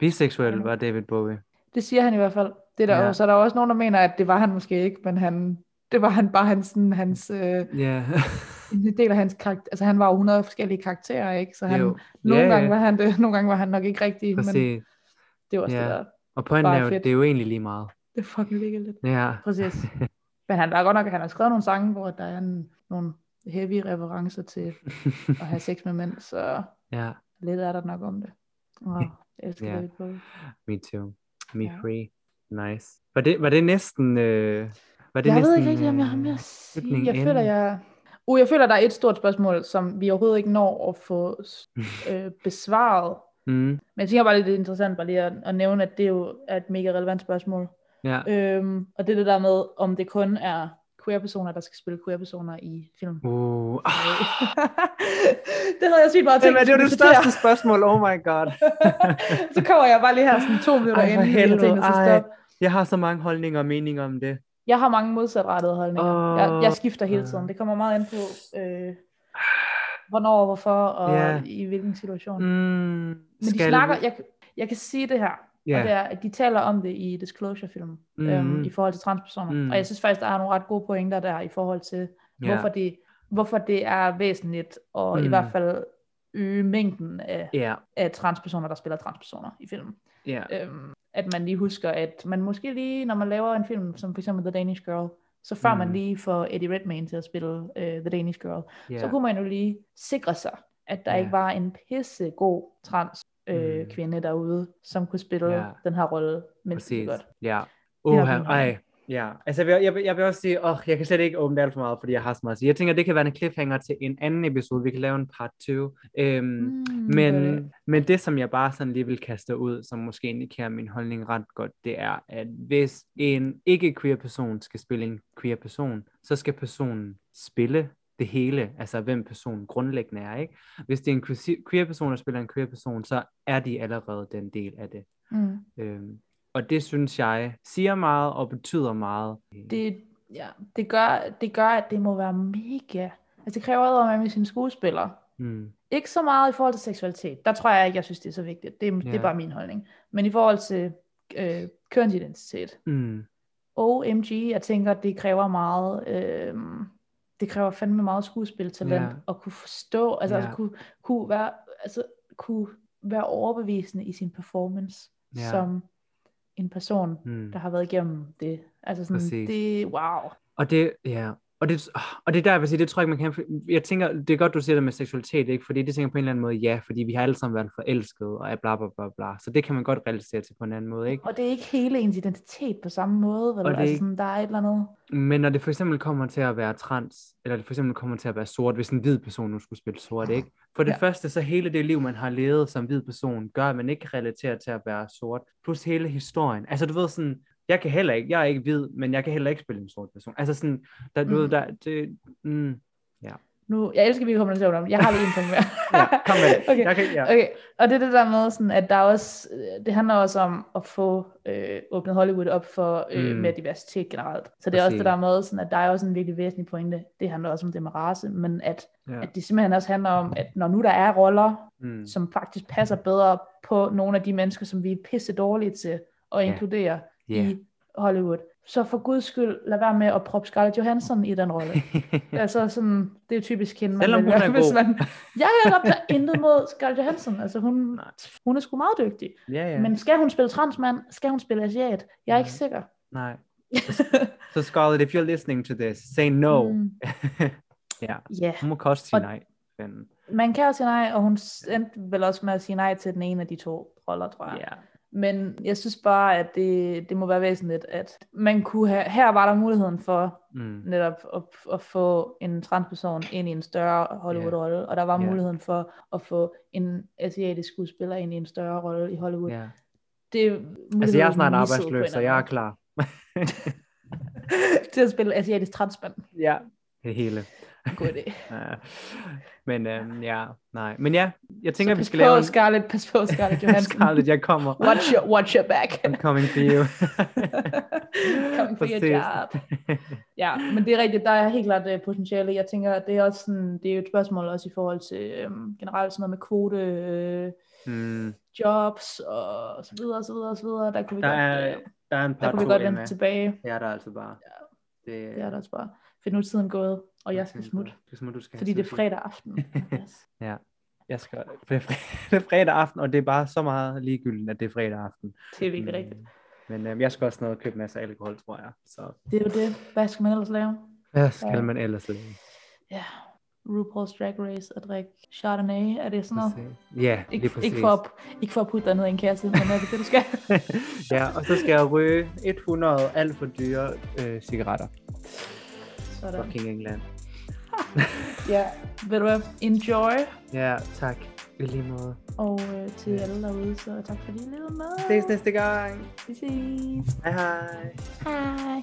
Biseksuel var David Bowie. Det siger han i hvert fald. Det er der Ja. ja. Så er der også nogen, der mener, at det var han måske ikke, men han, det var han bare hans, sådan, hans, øh, Ja. en del af hans karakter. Altså han var jo 100 forskellige karakterer, ikke? Så han, Jo. nogle Ja, gange ja. var han det, nogle gange var han nok ikke rigtig, men Præcis. det var også Ja. det der. Og pointen er jo, fedt. det er jo egentlig lige meget. Det er fucking ligegyldigt. Ja. Præcis. Men han var godt nok, han har skrevet nogle sange, hvor der er en, nogle heavy referencer til at have sex med mænd, så ja, lidt er der nok om det. Wow, jeg elsker Ja. David Bowie. me too. Me Ja. free. Nice. Var det, var det næsten... Øh, var det Jeg næsten, ved ikke rigtig, om jeg har mere at sige. Jeg føler, jeg... Uh, jeg føler, der er et stort spørgsmål, som vi overhovedet ikke når at få øh, besvaret. Mm, Men jeg tænker bare det er interessant bare lige at, at nævne, at det jo er et mega relevant spørgsmål. ja. Øhm, og det er det der med, om det kun er queer-personer, der skal spille queer-personer i film. Uh, ah, det havde jeg sygt meget tænkt. Jamen, det var det største spørgsmål. Oh my god. så kommer jeg bare lige her sådan to minutter Ej, inden, helvede. Ej. stoppe. Jeg har så mange holdninger og meninger om det. Jeg har mange modsatrettede holdninger. Åh. Jeg, jeg skifter hele tiden. Det kommer meget ind på, øh, hvornår, hvorfor og Ja. i hvilken situation. Mm, Men de snakker, jeg, jeg kan sige det her, Ja. og det er, at de taler om det i Disclosure-filmen, Mhm. øhm, i forhold til transpersoner. Mm. Og jeg synes faktisk, der er nogle ret gode pointer der, i forhold til, Ja. hvorfor, det, hvorfor det er væsentligt, og Mm. i hvert fald øge mængden af, Ja, af transpersoner, der spiller transpersoner i filmen. ja. Øhm, at man lige husker, at man måske lige, når man laver en film, som for eksempel The Danish Girl, så før Mm. man lige får Eddie Redmayne til at spille uh, The Danish Girl, ja. så kunne man jo lige sikre sig, at der Ja. ikke var en pissegod trans øh, Mm. kvinde derude, som kunne spille Ja. den her rolle mindst godt. Ja. Det er Uh, min ej. Ja, altså jeg vil, jeg, vil, jeg vil også sige, åh, jeg kan slet ikke åbne det alt for meget, fordi jeg har så meget at sige. Jeg tænker, det kan være en cliffhanger til en anden episode. Vi kan lave en part 2. Øhm, Mm, men, øh, men det, som jeg bare sådan lige vil kaste ud, som måske indikerer min holdning ret godt, det er, at hvis en ikke-queer person skal spille en queer person, så skal personen spille det hele, altså hvem personen grundlæggende er, ikke? Hvis det er en queer- queer person, der spiller en queer person, så er de allerede den del af det. mm. Øhm, og det synes jeg siger meget og betyder meget. det, ja, det, gør, det gør, at det må være mega... Altså det kræver noget med sine skuespillere. Mm, Ikke så meget i forhold til seksualitet. Der tror jeg ikke, jeg synes, det er så vigtigt. Det, er- det er bare min holdning. Men i forhold til øh, kønsidentitet. mm, OMG, jeg tænker, det kræver meget... Øh, det kræver fandme meget skuespiltalent Ja. at kunne forstå, altså Ja. at kunne, kunne være, altså kunne være overbevisende i sin performance Ja. som en person, mm. der har været igennem det. Altså sådan, Præcis. det, wow. Og det, ja, og det, og det er der, jeg vil sige, det tror jeg ikke, man kan, jeg tænker, det er godt, du siger det med seksualitet, ikke? Fordi det tænker på en eller anden måde, ja, fordi vi har alle sammen været forelskede, og bla bla bla bla, så det kan man godt relatere til på en anden måde, ikke? Og det er ikke hele ens identitet på samme måde, vel? Og det er Altså sådan, der er et eller andet. Men når det for eksempel kommer til at være trans, eller det for eksempel kommer til at være sort, hvis en hvid person nu skulle spille sort, ikke? For det Ja. ja. første, så hele det liv, man har levet som hvid person, gør, at man ikke kan relatere til at være sort. Plus hele historien. Altså du ved sådan, jeg kan heller ikke, jeg er ikke hvid, men jeg kan heller ikke spille en sort person. Altså sådan, der, du Mm. ved, der, det, mm, Nu, jeg elsker, at vi kommer til om. Jeg har lige en ting mere. ja, kom med okay. Jeg kan, ja. Okay, og det er det der med, sådan, at der er også, det handler også om at få øh, åbnet Hollywood op for øh, Mm. mere diversitet generelt. Så det er også det Præcis. der med, sådan, at der er også en virkelig væsentlig pointe. Det handler også om det med race, men at, ja. at det simpelthen også handler om, at når nu der er roller, Mm. som faktisk passer bedre på nogle af de mennesker, som vi er pisse dårlige til at Ja. inkludere Ja. i Hollywood, så for guds skyld, lad være med at proppe Scarlett Johansson i den rolle. altså sådan, det er typisk hende, man Selvom hun er hvis god. man... Jeg har intet mod Scarlett Johansson, altså hun, hun er sgu meget dygtig. ja, ja. Men skal hun spille transmand? Skal hun spille asiat? Jeg er ikke Nej. sikker. Nej. Så Scarlett, if you're listening to this, say no. Mm, ja, Ja, hun må koste sige Og- nej. Man kan jo sige nej, og hun endte vel også med at sige nej til den ene af de to roller, tror jeg. Ja. Men jeg synes bare, at det, det må være væsentligt, at man kunne have, her var der muligheden for Mm. netop at, at få en transperson ind i en større Hollywood-rolle, og der var Ja. muligheden for at få en asiatisk skuespiller ind i en større rolle i Hollywood. ja. Det Altså, jeg er snart arbejdsløs, så jeg er klar. til at spille asiatisk transmand. Ja, det hele. God idé. Ja. Men øhm, ja, nej. Men ja, jeg tænker, vi skal på, lave en... Scarlett, pas på, Scarlett Johansson. Scarlett, jeg kommer. Watch your, watch your back. I'm coming for you. Coming for your job. Ja, men det er rigtigt, der er helt klart uh, potentiale. Jeg tænker, at det er også sådan, det er jo et spørgsmål også i forhold til um, generelt sådan noget med kvote, øh, mm, jobs og så videre, så videre, så videre. Der kunne vi der, godt, er, øh, der er en der par kunne vi godt vende tilbage. Er der altså bare. Det, Det er der også bare. For nu er tiden gået, og jeg skal smutte. Du skal smutte, du skal Fordi det er fredag aften. Yes. Ja, jeg skal, det, er fre- det er fredag aften, og det er bare så meget ligegyldigt, at det er fredag aften. Det er virkelig rigtigt. Men øhm, jeg skal også ned og købe en masse alkohol, tror jeg. Så Det er jo det. Hvad skal man ellers lave? hvad skal Ja. man ellers lave? Ja, RuPaul's Drag Race og drikke Chardonnay. Er det sådan noget? Ja, lige Ikke, præcis. ikke, for at, ikke for at putte dig ned i en kasse, men er det det, du skal? ja, og så skal jeg ryge 100 alt for dyre øh, cigaretter. Sådan. Fucking England. Ja, ved du hvad? Enjoy. Ja, tak. I lige måde. Og øh, til alle derude, så tak fordi I lyttede med. Ses næste gang. Vi ses. Hej hej. Hej.